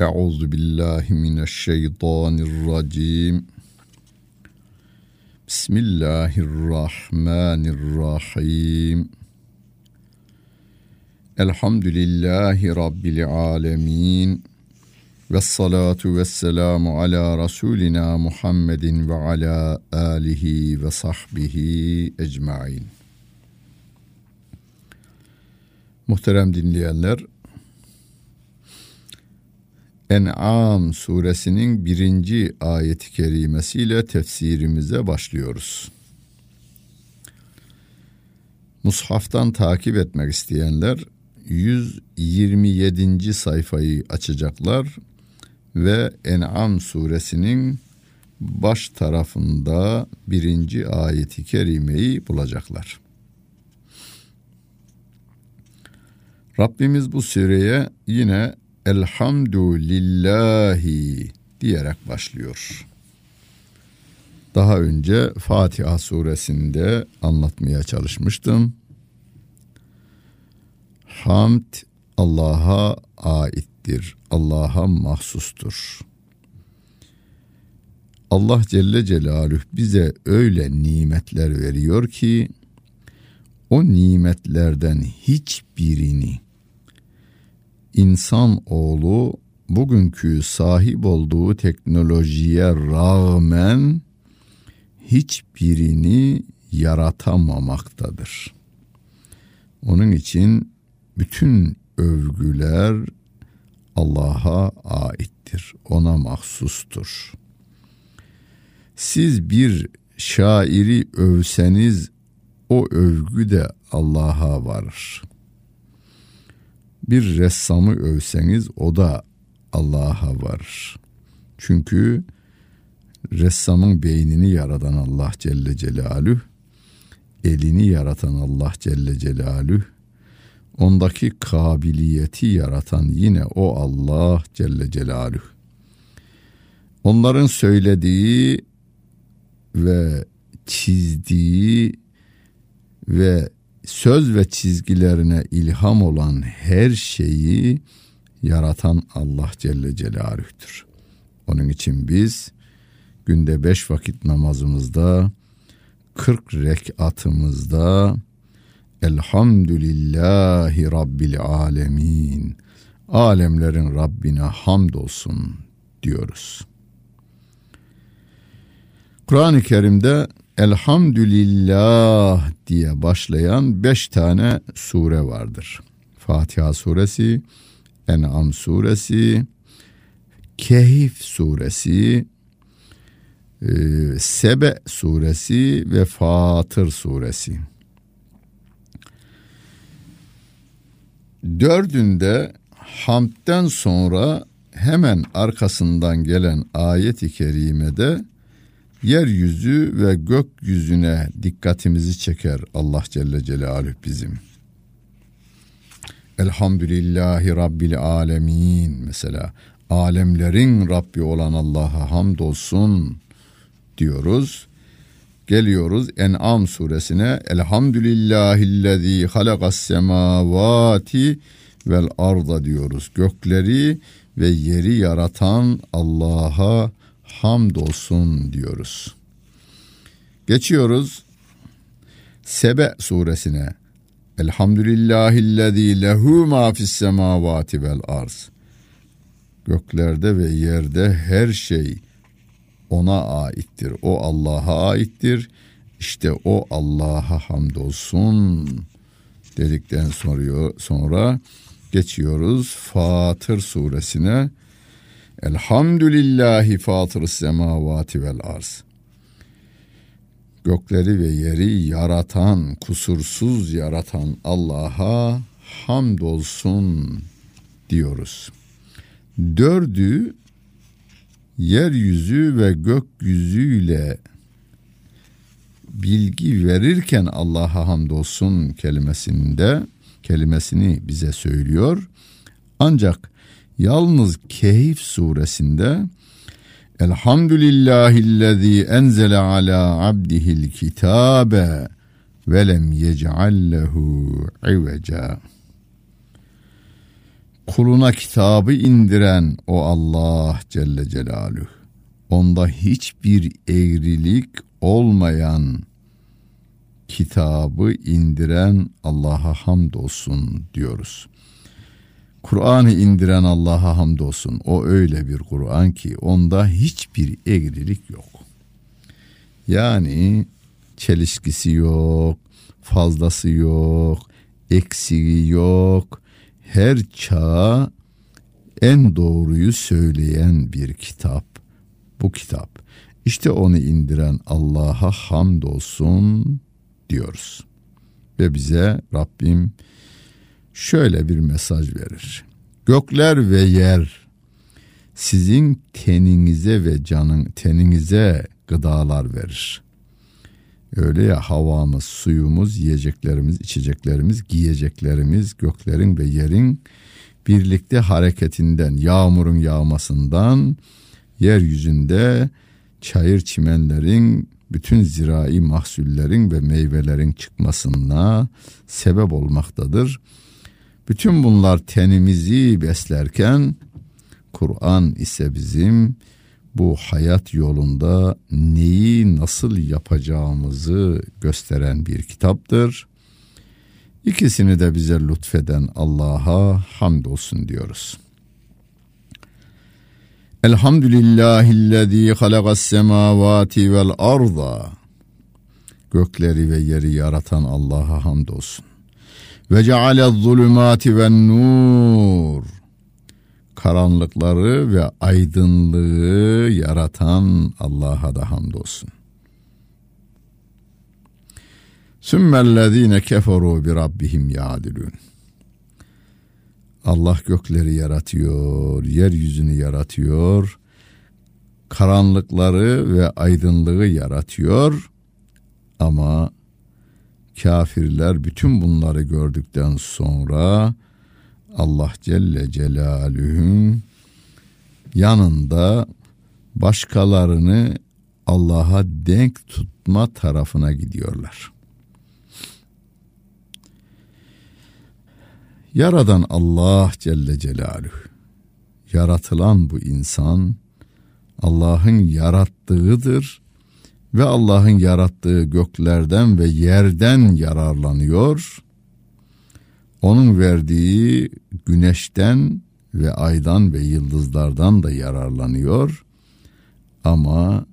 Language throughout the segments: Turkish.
Euzu billahi mineşşeytanirracim. Bismillahirrahmanirrahim. Elhamdülillahi Rabbil alemin. Ve salatu ve selamu ala Resulina Muhammedin ve ala alihi ve sahbihi ecmain. Muhterem dinleyenler, En'am suresinin birinci ayeti kerimesiyle tefsirimize başlıyoruz. Mushaftan takip etmek isteyenler 127. sayfayı açacaklar ve En'am suresinin baş tarafında birinci ayeti kerimeyi bulacaklar. Rabbimiz bu sureye yine Elhamdülillahi diyerek başlıyor. Daha önce Fatiha suresinde anlatmaya çalışmıştım. Hamd Allah'a aittir. Allah'a mahsustur. Allah Celle Celaluhu bize öyle nimetler veriyor ki o nimetlerden hiçbirini insan oğlu bugünkü sahip olduğu teknolojiye rağmen hiçbirini yaratamamaktadır. Onun için bütün övgüler Allah'a aittir, ona mahsustur. Siz bir şairi övseniz o övgü de Allah'a varır. Bir ressamı övseniz o da Allah'a varır. Çünkü ressamın beynini yaratan Allah Celle Celaluhu, elini yaratan Allah Celle Celaluhu, ondaki kabiliyeti yaratan yine o Allah Celle Celaluhu. Onların söylediği ve çizdiği ve söz ve çizgilerine ilham olan her şeyi yaratan Allah Celle Celaluh'tür. Onun için biz günde beş vakit namazımızda, kırk rekatımızda Elhamdülillahi Rabbil Alemin. Alemlerin Rabbine hamdolsun diyoruz. Kur'an-ı Kerim'de Elhamdülillah diye başlayan beş tane sure vardır. Fatiha suresi, En'am suresi, Kehif suresi, e, Sebe suresi ve Fatır suresi. Dördünde hamdten sonra hemen arkasından gelen ayet-i kerimede yeryüzü ve gökyüzüne dikkatimizi çeker Allah Celle Celaluhu bizim. Elhamdülillahi Rabbil Alemin mesela alemlerin Rabbi olan Allah'a hamdolsun diyoruz. Geliyoruz En'am suresine Elhamdülillahillezî halakas semavati vel arda diyoruz. Gökleri ve yeri yaratan Allah'a hamdolsun diyoruz. Geçiyoruz Sebe suresine. Elhamdülillahillezî lehu ma fis semavati vel arz. Göklerde ve yerde her şey ona aittir. O Allah'a aittir. İşte o Allah'a hamdolsun dedikten sonra, sonra geçiyoruz Fatır suresine. Elhamdülillahi fatır semavati vel arz. Gökleri ve yeri yaratan, kusursuz yaratan Allah'a hamdolsun diyoruz. Dördü yeryüzü ve gökyüzüyle bilgi verirken Allah'a hamdolsun kelimesinde kelimesini bize söylüyor. Ancak Yalnız Kehif suresinde Elhamdülillahillezî enzele ala abdihil kitabe ve lem yec'allehu iveca. kuluna kitabı indiren o Allah Celle Celaluhu. Onda hiçbir eğrilik olmayan kitabı indiren Allah'a hamdolsun diyoruz. Kur'an'ı indiren Allah'a hamdolsun. O öyle bir Kur'an ki onda hiçbir eğrilik yok. Yani çelişkisi yok, fazlası yok, eksiği yok. Her çağa en doğruyu söyleyen bir kitap. Bu kitap. İşte onu indiren Allah'a hamdolsun diyoruz. Ve bize Rabbim şöyle bir mesaj verir. Gökler ve yer sizin teninize ve canın teninize gıdalar verir. Öyle ya havamız, suyumuz, yiyeceklerimiz, içeceklerimiz, giyeceklerimiz göklerin ve yerin birlikte hareketinden, yağmurun yağmasından, yeryüzünde çayır çimenlerin, bütün zirai mahsullerin ve meyvelerin çıkmasına sebep olmaktadır. Bütün bunlar tenimizi beslerken Kur'an ise bizim bu hayat yolunda neyi nasıl yapacağımızı gösteren bir kitaptır. İkisini de bize lütfeden Allah'a hamdolsun diyoruz. Elhamdülillahillezî halagas semavati vel arda. Gökleri ve yeri yaratan Allah'a hamdolsun. Ve ceale zulümati ve nur karanlıkları ve aydınlığı yaratan Allah'a da hamdolsun. Sümmellezine keferu bi rabbihim yadilun. Allah gökleri yaratıyor, yeryüzünü yaratıyor, karanlıkları ve aydınlığı yaratıyor ama kafirler bütün bunları gördükten sonra Allah Celle Celaluhu'nun yanında başkalarını Allah'a denk tutma tarafına gidiyorlar. Yaradan Allah Celle Celaluhu. Yaratılan bu insan Allah'ın yarattığıdır ve Allah'ın yarattığı göklerden ve yerden yararlanıyor onun verdiği güneşten ve aydan ve yıldızlardan da yararlanıyor. Ama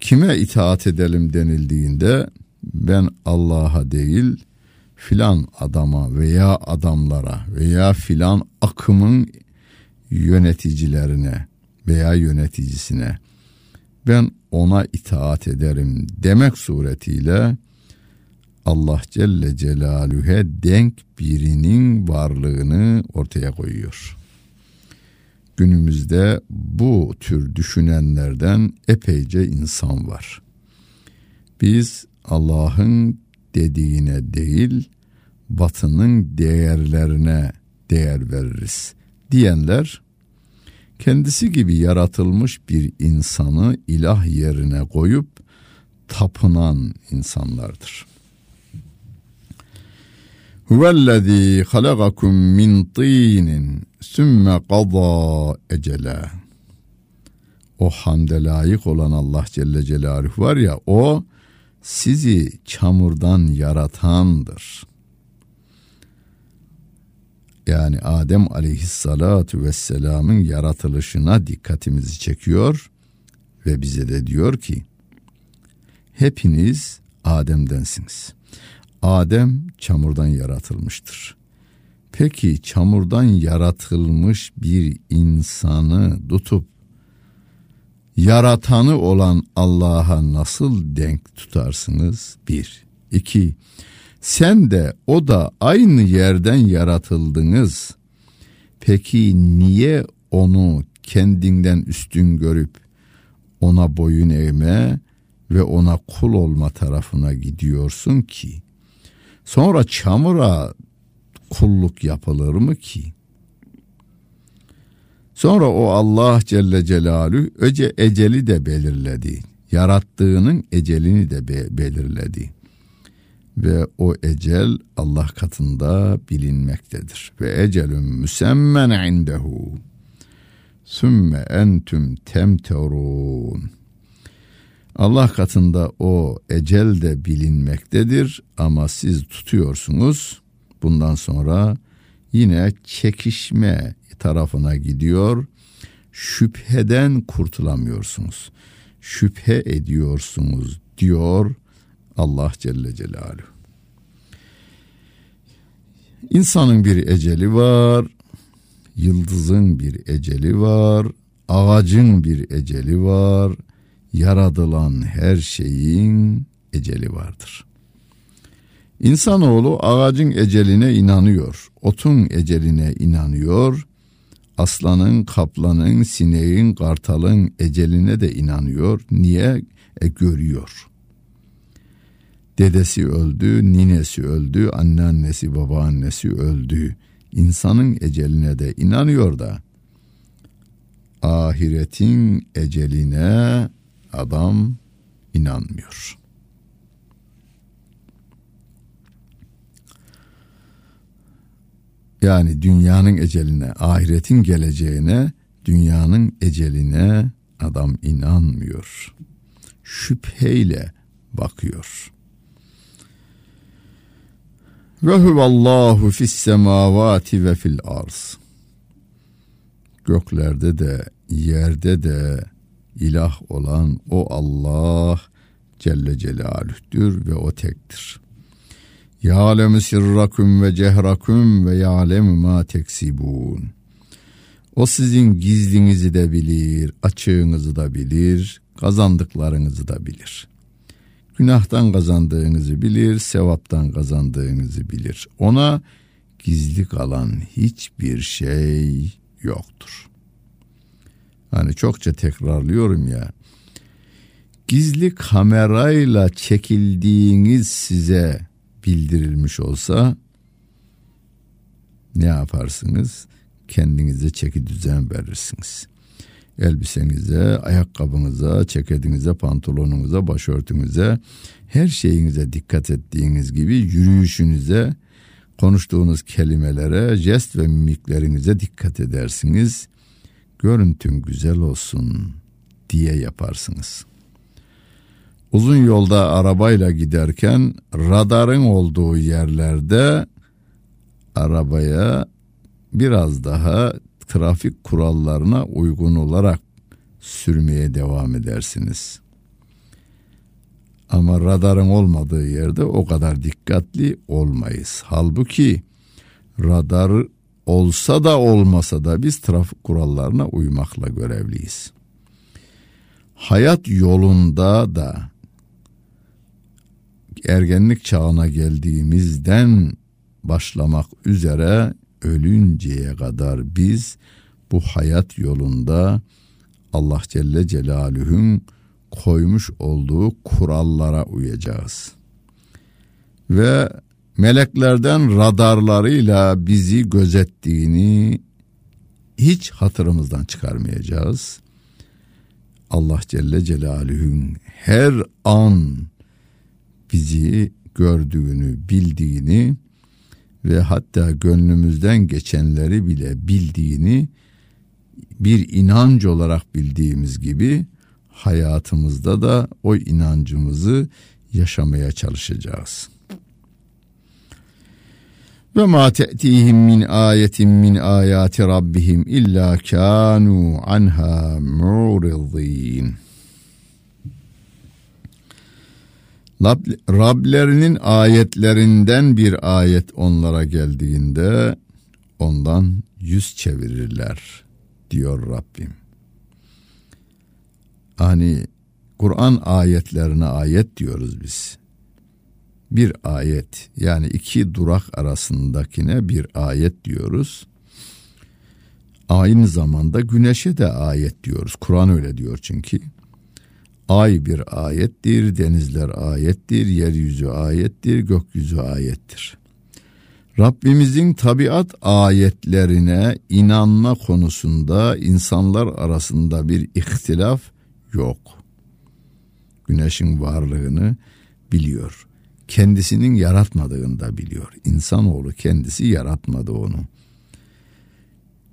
kime itaat edelim denildiğinde ben Allah'a değil filan adama veya adamlara veya filan akımın yöneticilerine veya yöneticisine ben ona itaat ederim demek suretiyle Allah Celle Celaluhu'ya denk birinin varlığını ortaya koyuyor. Günümüzde bu tür düşünenlerden epeyce insan var. Biz Allah'ın dediğine değil, batının değerlerine değer veririz diyenler kendisi gibi yaratılmış bir insanı ilah yerine koyup tapınan insanlardır. Huvellezî halagakum min tînin sümme qadâ ecele. O hamde layık olan Allah Celle Celaluhu var ya o sizi çamurdan yaratandır. Yani Adem aleyhissalatu vesselamın yaratılışına dikkatimizi çekiyor ve bize de diyor ki hepiniz Adem'densiniz. Adem çamurdan yaratılmıştır. Peki çamurdan yaratılmış bir insanı tutup yaratanı olan Allah'a nasıl denk tutarsınız? Bir. İki. Sen de o da aynı yerden yaratıldınız. Peki niye onu kendinden üstün görüp ona boyun eğme ve ona kul olma tarafına gidiyorsun ki? Sonra çamura kulluk yapılır mı ki? Sonra o Allah Celle Celalü öce eceli de belirledi. Yarattığının ecelini de be- belirledi. Ve o ecel Allah katında bilinmektedir. Ve ecelün müsemmen indehu sümme entüm temterun. Allah katında o ecel de bilinmektedir ama siz tutuyorsunuz. Bundan sonra yine çekişme tarafına gidiyor. Şüpheden kurtulamıyorsunuz. Şüphe ediyorsunuz diyor Allah Celle Celaluhu. İnsanın bir eceli var, yıldızın bir eceli var, ağacın bir eceli var, yaratılan her şeyin eceli vardır. İnsanoğlu ağacın eceline inanıyor, otun eceline inanıyor, aslanın, kaplanın, sineğin, kartalın eceline de inanıyor. Niye? E görüyor. Dedesi öldü, ninesi öldü, anneannesi, babaannesi öldü. İnsanın eceline de inanıyor da ahiretin eceline adam inanmıyor. Yani dünyanın eceline, ahiretin geleceğine, dünyanın eceline adam inanmıyor. Şüpheyle bakıyor. Ve huvallahu fis semavati ve fil arz. Göklerde de yerde de ilah olan o Allah Celle Celaluh'tür ve o tektir. Ya'lemu sirrakum ve cehrakum ve ya'lemu ma teksibun. O sizin gizlinizi de bilir, açığınızı da bilir, kazandıklarınızı da bilir. Günahtan kazandığınızı bilir, sevaptan kazandığınızı bilir. Ona gizli kalan hiçbir şey yoktur. Hani çokça tekrarlıyorum ya. Gizli kamerayla çekildiğiniz size bildirilmiş olsa ne yaparsınız? Kendinize çeki düzen verirsiniz. Elbisenize, ayakkabınıza, ceketinize, pantolonunuza, başörtünüze, her şeyinize dikkat ettiğiniz gibi yürüyüşünüze, konuştuğunuz kelimelere, jest ve mimiklerinize dikkat edersiniz. Görüntün güzel olsun diye yaparsınız.'' uzun yolda arabayla giderken radarın olduğu yerlerde arabaya biraz daha trafik kurallarına uygun olarak sürmeye devam edersiniz. Ama radarın olmadığı yerde o kadar dikkatli olmayız. Halbuki radar olsa da olmasa da biz trafik kurallarına uymakla görevliyiz. Hayat yolunda da ergenlik çağına geldiğimizden başlamak üzere ölünceye kadar biz bu hayat yolunda Allah Celle Celaluhu'nun koymuş olduğu kurallara uyacağız. Ve meleklerden radarlarıyla bizi gözettiğini hiç hatırımızdan çıkarmayacağız. Allah Celle Celaluhu'nun her an bizi gördüğünü, bildiğini ve hatta gönlümüzden geçenleri bile bildiğini bir inanç olarak bildiğimiz gibi hayatımızda da o inancımızı yaşamaya çalışacağız. Ve ma te'tihim min ayetin min ayati rabbihim illa kanu anha mu'ridin. Rablerinin ayetlerinden bir ayet onlara geldiğinde ondan yüz çevirirler diyor Rabbim. Hani Kur'an ayetlerine ayet diyoruz biz. Bir ayet yani iki durak arasındakine bir ayet diyoruz. Aynı zamanda güneşe de ayet diyoruz. Kur'an öyle diyor çünkü. Ay bir ayettir, denizler ayettir, yeryüzü ayettir, gökyüzü ayettir. Rabbimizin tabiat ayetlerine inanma konusunda insanlar arasında bir ihtilaf yok. Güneşin varlığını biliyor. kendisinin yaratmadığını da biliyor. İnsanoğlu kendisi yaratmadı onu.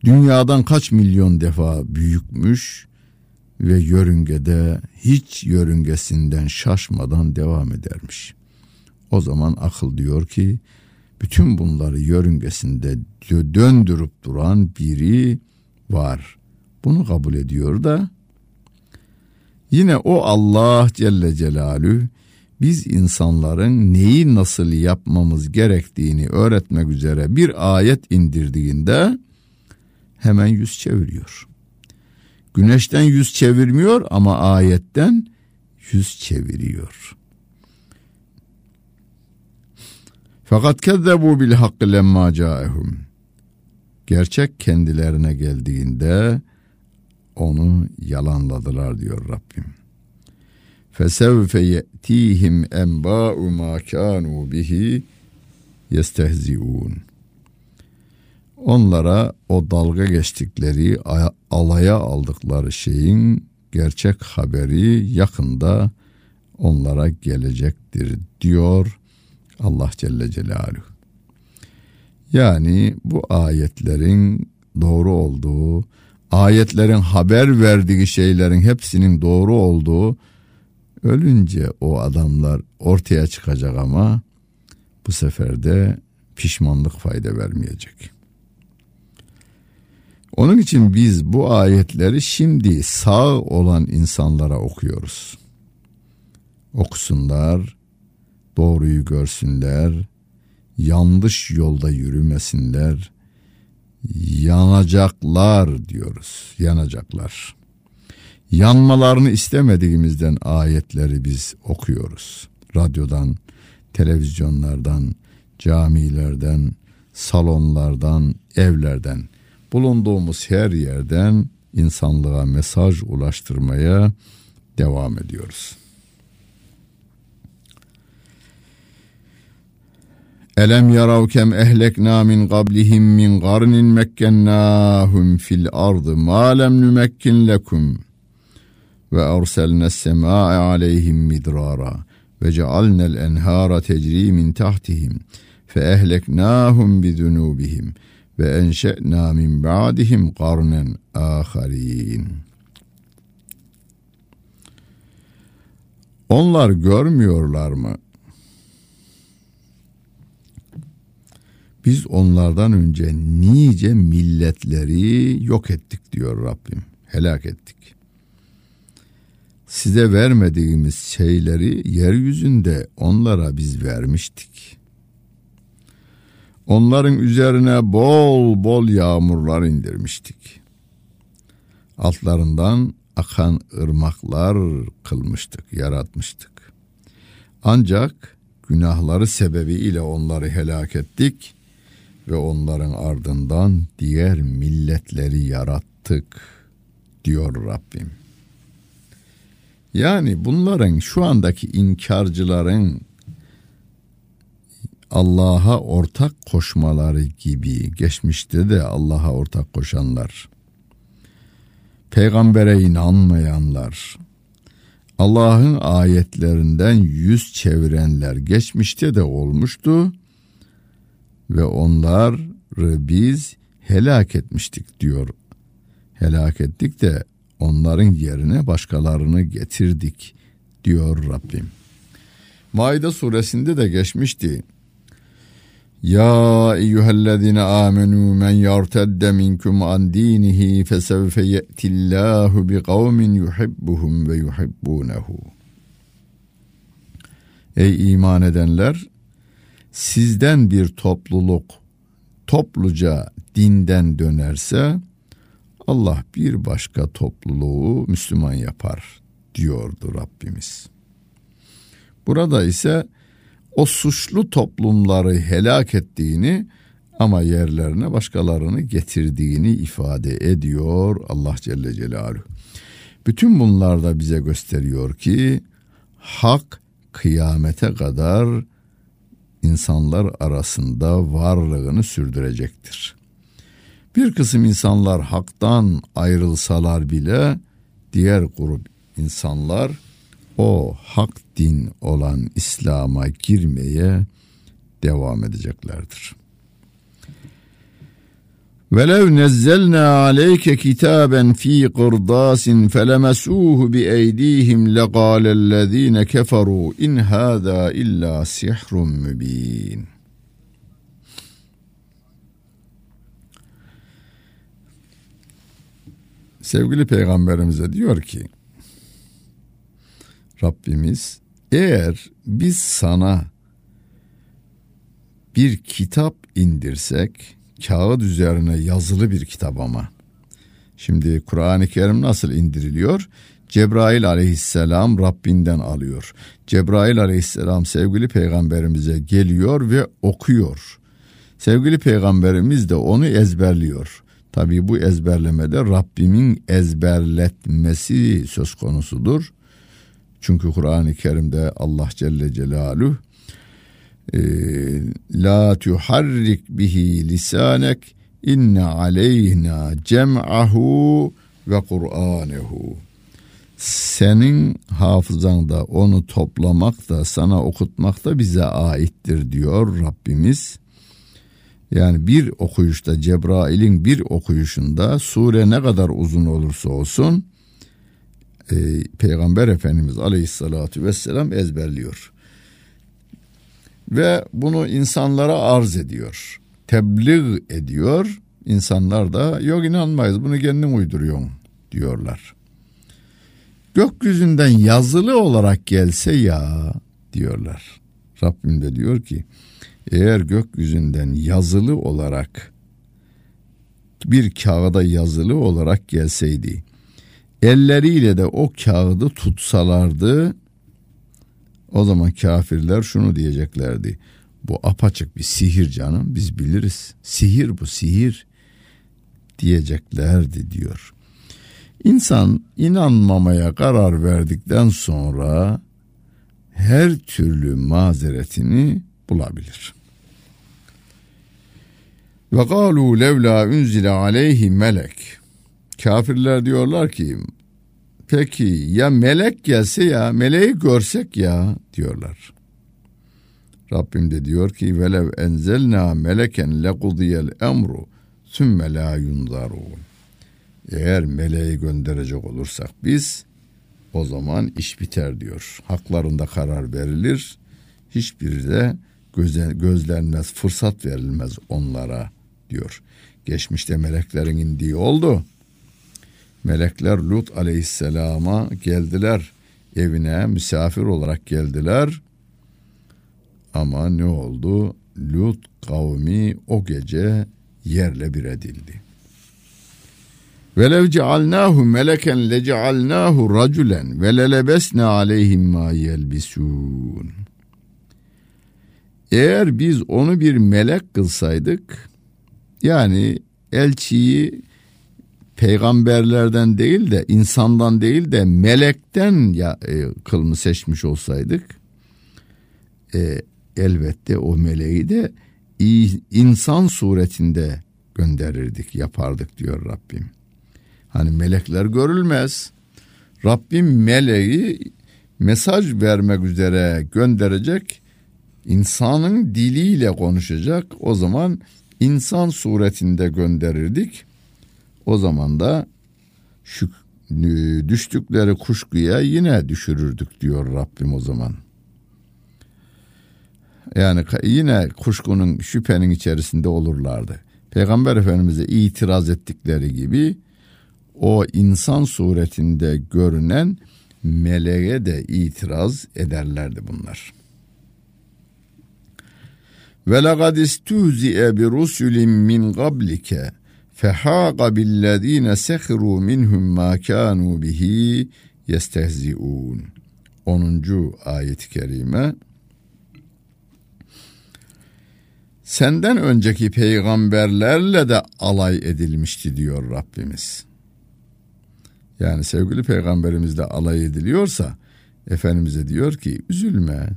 Dünyadan kaç milyon defa büyükmüş ve yörüngede hiç yörüngesinden şaşmadan devam edermiş. O zaman akıl diyor ki bütün bunları yörüngesinde döndürüp duran biri var. Bunu kabul ediyor da yine o Allah Celle Celalü biz insanların neyi nasıl yapmamız gerektiğini öğretmek üzere bir ayet indirdiğinde hemen yüz çeviriyor. Güneşten yüz çevirmiyor ama ayetten yüz çeviriyor. Fakat kezzebu bil hakkı lemma caehum. Gerçek kendilerine geldiğinde onu yalanladılar diyor Rabbim. Fesevfe ye'tihim enba'u ma kanu bihi yestehzi'un. Onlara o dalga geçtikleri, alaya aldıkları şeyin gerçek haberi yakında onlara gelecektir diyor Allah Celle Celaluhu. Yani bu ayetlerin doğru olduğu, ayetlerin haber verdiği şeylerin hepsinin doğru olduğu ölünce o adamlar ortaya çıkacak ama bu sefer de pişmanlık fayda vermeyecek. Onun için biz bu ayetleri şimdi sağ olan insanlara okuyoruz. Okusunlar, doğruyu görsünler, yanlış yolda yürümesinler, yanacaklar diyoruz, yanacaklar. Yanmalarını istemediğimizden ayetleri biz okuyoruz. Radyodan, televizyonlardan, camilerden, salonlardan, evlerden, bulunduğumuz her yerden insanlığa mesaj ulaştırmaya devam ediyoruz. Elem yarav kem ehlekna min qablihim min qarnin mekkennahum fil ardı ma lem numekkin lekum ve erselne semâe aleyhim midrara ve cealnel enhara tecri min tahtihim fe ehleknahum bi zunubihim ve enşe'na min ba'dihim qarnen aharin. Onlar görmüyorlar mı? Biz onlardan önce nice milletleri yok ettik diyor Rabbim. Helak ettik. Size vermediğimiz şeyleri yeryüzünde onlara biz vermiştik. Onların üzerine bol bol yağmurlar indirmiştik. Altlarından akan ırmaklar kılmıştık, yaratmıştık. Ancak günahları sebebiyle onları helak ettik ve onların ardından diğer milletleri yarattık diyor Rabbim. Yani bunların şu andaki inkarcıların Allah'a ortak koşmaları gibi geçmişte de Allah'a ortak koşanlar, peygambere inanmayanlar, Allah'ın ayetlerinden yüz çevirenler geçmişte de olmuştu ve onları biz helak etmiştik diyor. Helak ettik de onların yerine başkalarını getirdik diyor Rabbim. Maide suresinde de geçmişti. Ya eyyühellezine amenu men yartedde minkum an dinihi fesevfe ye'tillahu bi kavmin yuhibbuhum ve yuhibbunehu. Ey iman edenler sizden bir topluluk topluca dinden dönerse Allah bir başka topluluğu Müslüman yapar diyordu Rabbimiz. Burada ise o suçlu toplumları helak ettiğini ama yerlerine başkalarını getirdiğini ifade ediyor Allah Celle Celaluhu. Bütün bunlar da bize gösteriyor ki hak kıyamete kadar insanlar arasında varlığını sürdürecektir. Bir kısım insanlar haktan ayrılsalar bile diğer grup insanlar o hak din olan İslam'a girmeye devam edeceklerdir. Velev nezzelna aleyke kitaben fi qirdasin felemasuhu bi eydihim leqalellezine keferu in hada illa sihrun mübin. Sevgili peygamberimize diyor ki Rabbimiz eğer biz sana bir kitap indirsek kağıt üzerine yazılı bir kitap ama. Şimdi Kur'an-ı Kerim nasıl indiriliyor? Cebrail aleyhisselam Rabbinden alıyor. Cebrail aleyhisselam sevgili peygamberimize geliyor ve okuyor. Sevgili peygamberimiz de onu ezberliyor. Tabi bu ezberlemede Rabbimin ezberletmesi söz konusudur. Çünkü Kur'an-ı Kerim'de Allah Celle Celaluhu e, la tuharrik bihi lisanek inne aleyna cem'ahu ve Kur'anehu senin hafızanda onu toplamak da sana okutmak da bize aittir diyor Rabbimiz. Yani bir okuyuşta Cebrail'in bir okuyuşunda sure ne kadar uzun olursa olsun e, Peygamber Efendimiz Aleyhisselatü Vesselam ezberliyor. Ve bunu insanlara arz ediyor. Tebliğ ediyor. İnsanlar da yok inanmayız bunu kendin uyduruyorsun diyorlar. Gökyüzünden yazılı olarak gelse ya diyorlar. Rabbim de diyor ki eğer gökyüzünden yazılı olarak bir kağıda yazılı olarak gelseydi elleriyle de o kağıdı tutsalardı o zaman kafirler şunu diyeceklerdi. Bu apaçık bir sihir canım biz biliriz. Sihir bu sihir diyeceklerdi diyor. İnsan inanmamaya karar verdikten sonra her türlü mazeretini bulabilir. Ve galu levla unzile aleyhi melek. Kafirler diyorlar ki peki ya melek gelse ya meleği görsek ya diyorlar. Rabbim de diyor ki velev enzelna meleken lekudiyel emru sümme la yunzarun. Eğer meleği gönderecek olursak biz o zaman iş biter diyor. Haklarında karar verilir. Hiçbiri de göze, gözlenmez, fırsat verilmez onlara diyor. Geçmişte meleklerin indiği oldu. Melekler Lut aleyhisselama geldiler. Evine misafir olarak geldiler. Ama ne oldu? Lut kavmi o gece yerle bir edildi. Velev cealnahu meleken lecealnahu raculen ve lelebesne aleyhim ma yelbisun. Eğer biz onu bir melek kılsaydık, yani elçiyi peygamberlerden değil de insandan değil de melekten ya e, kılını seçmiş olsaydık, e, elbette o meleği de insan suretinde gönderirdik, yapardık diyor Rabbim. Hani melekler görülmez. Rabbim meleği mesaj vermek üzere gönderecek, insanın diliyle konuşacak. O zaman insan suretinde gönderirdik. O zaman da şu düştükleri kuşkuya yine düşürürdük diyor Rabbim o zaman. Yani yine kuşkunun şüphenin içerisinde olurlardı. Peygamber Efendimiz'e itiraz ettikleri gibi o insan suretinde görünen meleğe de itiraz ederlerdi bunlar. Ve laqad istuzi'e bi rusulin min qablike fehaqa billezine sehiru minhum ma kanu bihi yestehzi'un. 10. ayet-i kerime Senden önceki peygamberlerle de alay edilmişti diyor Rabbimiz. Yani sevgili peygamberimizle alay ediliyorsa Efendimiz'e diyor ki üzülme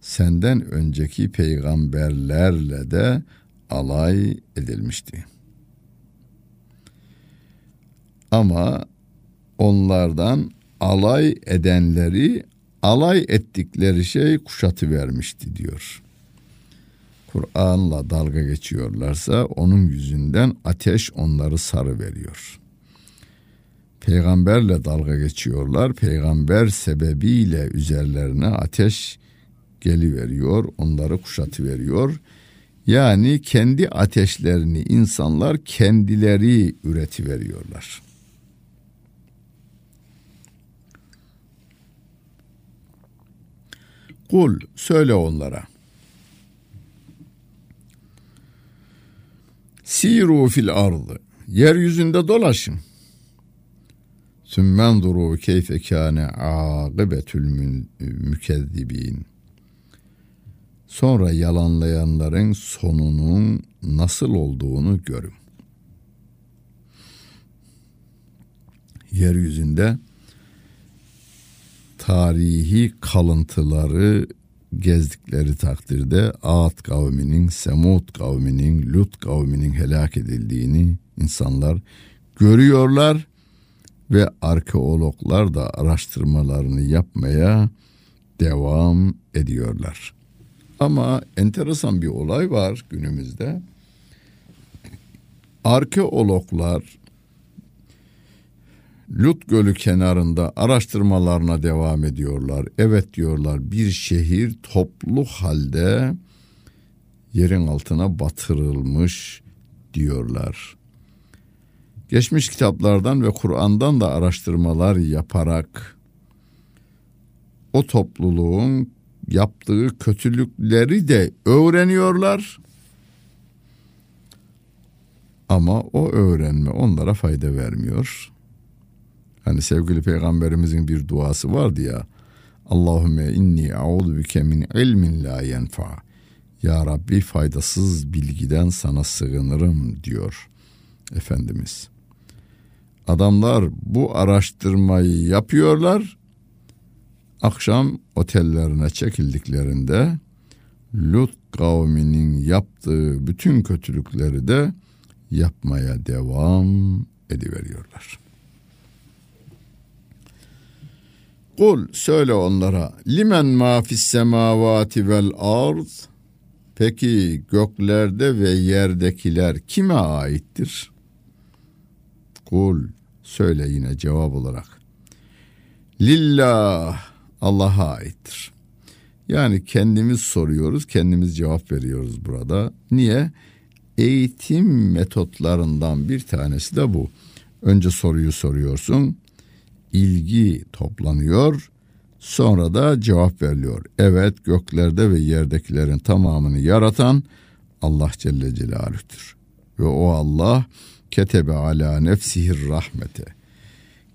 senden önceki peygamberlerle de alay edilmişti. Ama onlardan alay edenleri alay ettikleri şey kuşatı vermişti diyor. Kur'an'la dalga geçiyorlarsa onun yüzünden ateş onları sarı veriyor. Peygamberle dalga geçiyorlar. Peygamber sebebiyle üzerlerine ateş geliveriyor, onları kuşatı veriyor. Yani kendi ateşlerini insanlar kendileri üreti veriyorlar. Kul söyle onlara. Siru fil ardı. Yeryüzünde dolaşın. Sümmenzuru keyfe kâne âgıbetül mükezzibin. Sonra yalanlayanların sonunun nasıl olduğunu görün. Yeryüzünde tarihi kalıntıları gezdikleri takdirde Ad kavminin, Semud kavminin, Lut kavminin helak edildiğini insanlar görüyorlar ve arkeologlar da araştırmalarını yapmaya devam ediyorlar. Ama enteresan bir olay var günümüzde. Arkeologlar Lut Gölü kenarında araştırmalarına devam ediyorlar. Evet diyorlar bir şehir toplu halde yerin altına batırılmış diyorlar. Geçmiş kitaplardan ve Kur'an'dan da araştırmalar yaparak o topluluğun yaptığı kötülükleri de öğreniyorlar. Ama o öğrenme onlara fayda vermiyor. Hani sevgili peygamberimizin bir duası vardı ya. Allahümme inni a'udhu bike min ilmin la yenfa. Ya Rabbi faydasız bilgiden sana sığınırım diyor Efendimiz. Adamlar bu araştırmayı yapıyorlar. Akşam otellerine çekildiklerinde Lut kavminin yaptığı bütün kötülükleri de yapmaya devam ediveriyorlar. Kul söyle onlara limen ma fis semavati vel arz Peki göklerde ve yerdekiler kime aittir? Kul söyle yine cevap olarak. Lillah Allah'a aittir. Yani kendimiz soruyoruz, kendimiz cevap veriyoruz burada. Niye? Eğitim metotlarından bir tanesi de bu. Önce soruyu soruyorsun, ilgi toplanıyor, sonra da cevap veriliyor. Evet göklerde ve yerdekilerin tamamını yaratan Allah Celle Celaluh'tür. Ve o Allah ketebe ala nefsihir rahmete.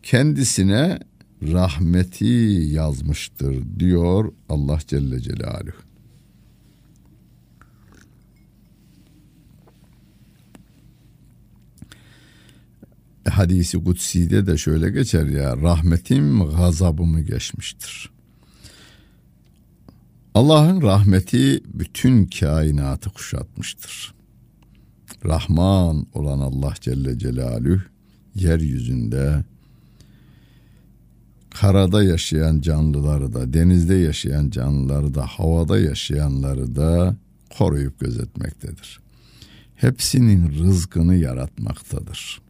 Kendisine rahmeti yazmıştır diyor Allah Celle Celaluhu. Hadisi Kutsi'de de şöyle geçer ya rahmetim gazabımı geçmiştir. Allah'ın rahmeti bütün kainatı kuşatmıştır. Rahman olan Allah Celle Celaluhu yeryüzünde karada yaşayan canlıları da, denizde yaşayan canlıları da, havada yaşayanları da koruyup gözetmektedir. Hepsinin rızkını yaratmaktadır.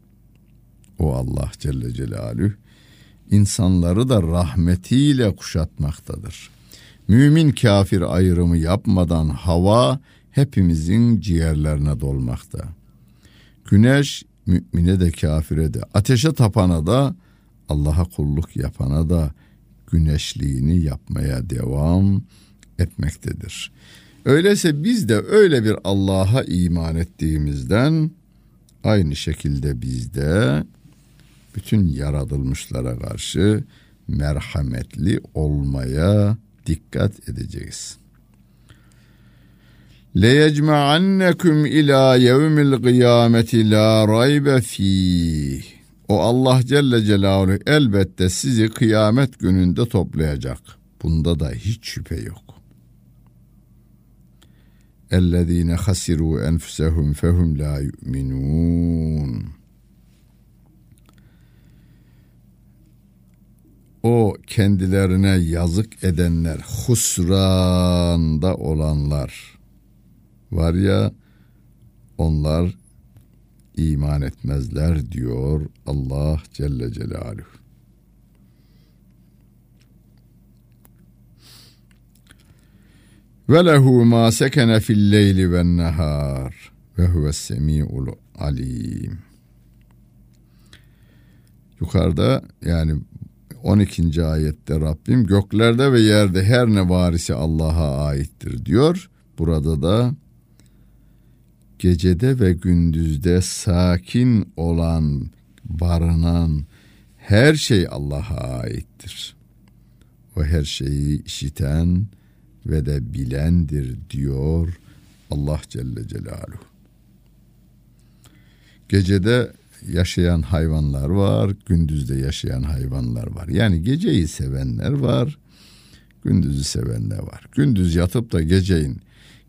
O Allah Celle Celaluhu insanları da rahmetiyle kuşatmaktadır. Mümin kafir ayrımı yapmadan hava hepimizin ciğerlerine dolmakta. Güneş mümine de kafire de ateşe tapana da Allah'a kulluk yapana da güneşliğini yapmaya devam etmektedir. Öyleyse biz de öyle bir Allah'a iman ettiğimizden aynı şekilde biz de bütün yaratılmışlara karşı merhametli olmaya dikkat edeceğiz. لَيَجْمَعَنَّكُمْ ila يَوْمِ الْقِيَامَةِ la raybe ف۪يهِ o Allah Celle Celaluhu elbette sizi kıyamet gününde toplayacak. Bunda da hiç şüphe yok. اَلَّذ۪ينَ خَسِرُوا اَنْفُسَهُمْ فَهُمْ لَا يُؤْمِنُونَ o kendilerine yazık edenler, husranda olanlar var ya onlar iman etmezler diyor Allah Celle Celaluhu. Ve lehu ma sekene fil leyli ven nehar ve huves semi'ul alim. Yukarıda yani 12. ayette Rabbim göklerde ve yerde her ne varisi Allah'a aittir diyor. Burada da gecede ve gündüzde sakin olan, barınan her şey Allah'a aittir. O her şeyi işiten ve de bilendir diyor Allah Celle Celaluhu. Gecede yaşayan hayvanlar var, gündüzde yaşayan hayvanlar var. Yani geceyi sevenler var, gündüzü sevenler var. Gündüz yatıp da geceyin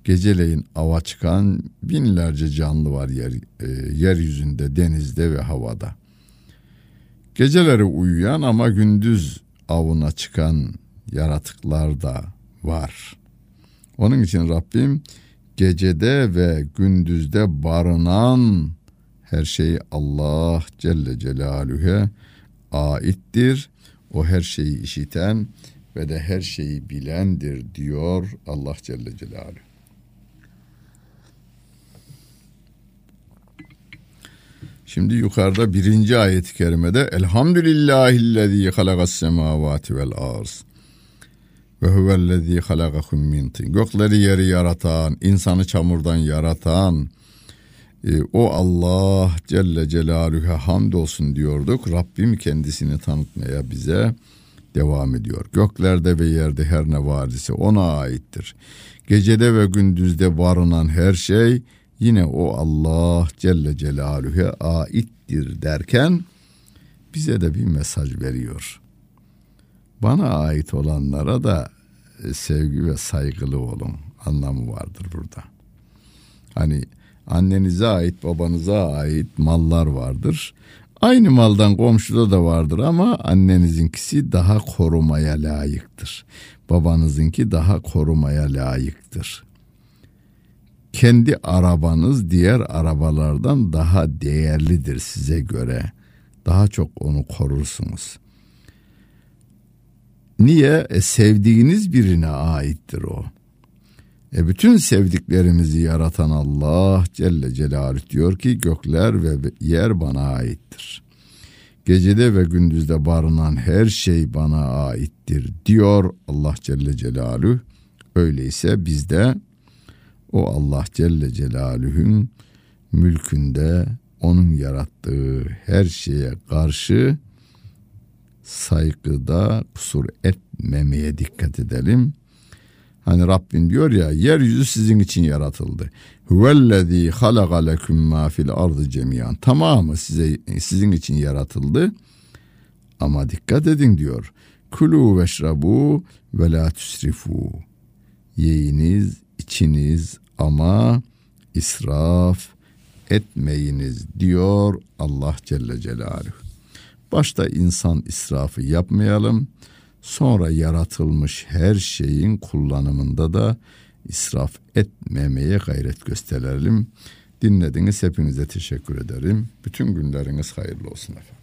geceleyin ava çıkan binlerce canlı var yer, e, yeryüzünde, denizde ve havada. Geceleri uyuyan ama gündüz avına çıkan yaratıklar da var. Onun için Rabbim gecede ve gündüzde barınan her şey Allah Celle Celaluhu'ya aittir. O her şeyi işiten ve de her şeyi bilendir diyor Allah Celle Celaluhu. Şimdi yukarıda birinci ayet-i kerimede Elhamdülillahillezî halagas semavati vel arz ve huvellezî halagakum min tin. Gökleri yeri yaratan, insanı çamurdan yaratan, e, o Allah Celle Celaluhu'ya hamdolsun diyorduk. Rabbim kendisini tanıtmaya bize devam ediyor. Göklerde ve yerde her ne var ise ona aittir. Gecede ve gündüzde barınan her şey yine o Allah Celle Celaluhu'ya aittir derken bize de bir mesaj veriyor. Bana ait olanlara da e, sevgi ve saygılı olun anlamı vardır burada. Hani annenize ait, babanıza ait mallar vardır. Aynı maldan komşuda da vardır ama annenizinkisi daha korumaya layıktır. Babanızınki daha korumaya layıktır kendi arabanız diğer arabalardan daha değerlidir size göre. Daha çok onu korursunuz. Niye? E, sevdiğiniz birine aittir o. E bütün sevdiklerimizi yaratan Allah Celle Celaluhu diyor ki gökler ve yer bana aittir. Gecede ve gündüzde barınan her şey bana aittir diyor Allah Celle Celaluhu. Öyleyse biz de o Allah Celle Celaluhu'nun mülkünde onun yarattığı her şeye karşı saygıda kusur etmemeye dikkat edelim. Hani Rabbim diyor ya yeryüzü sizin için yaratıldı. Huvellezî halaga leküm mâ fil ardı cemiyan. Tamamı size sizin için yaratıldı. Ama dikkat edin diyor. Kulu veşrabu ve la tüsrifu. Yiyiniz, içiniz ama israf etmeyiniz diyor Allah Celle Celaluhu. Başta insan israfı yapmayalım. Sonra yaratılmış her şeyin kullanımında da israf etmemeye gayret gösterelim. Dinlediniz hepinize teşekkür ederim. Bütün günleriniz hayırlı olsun efendim.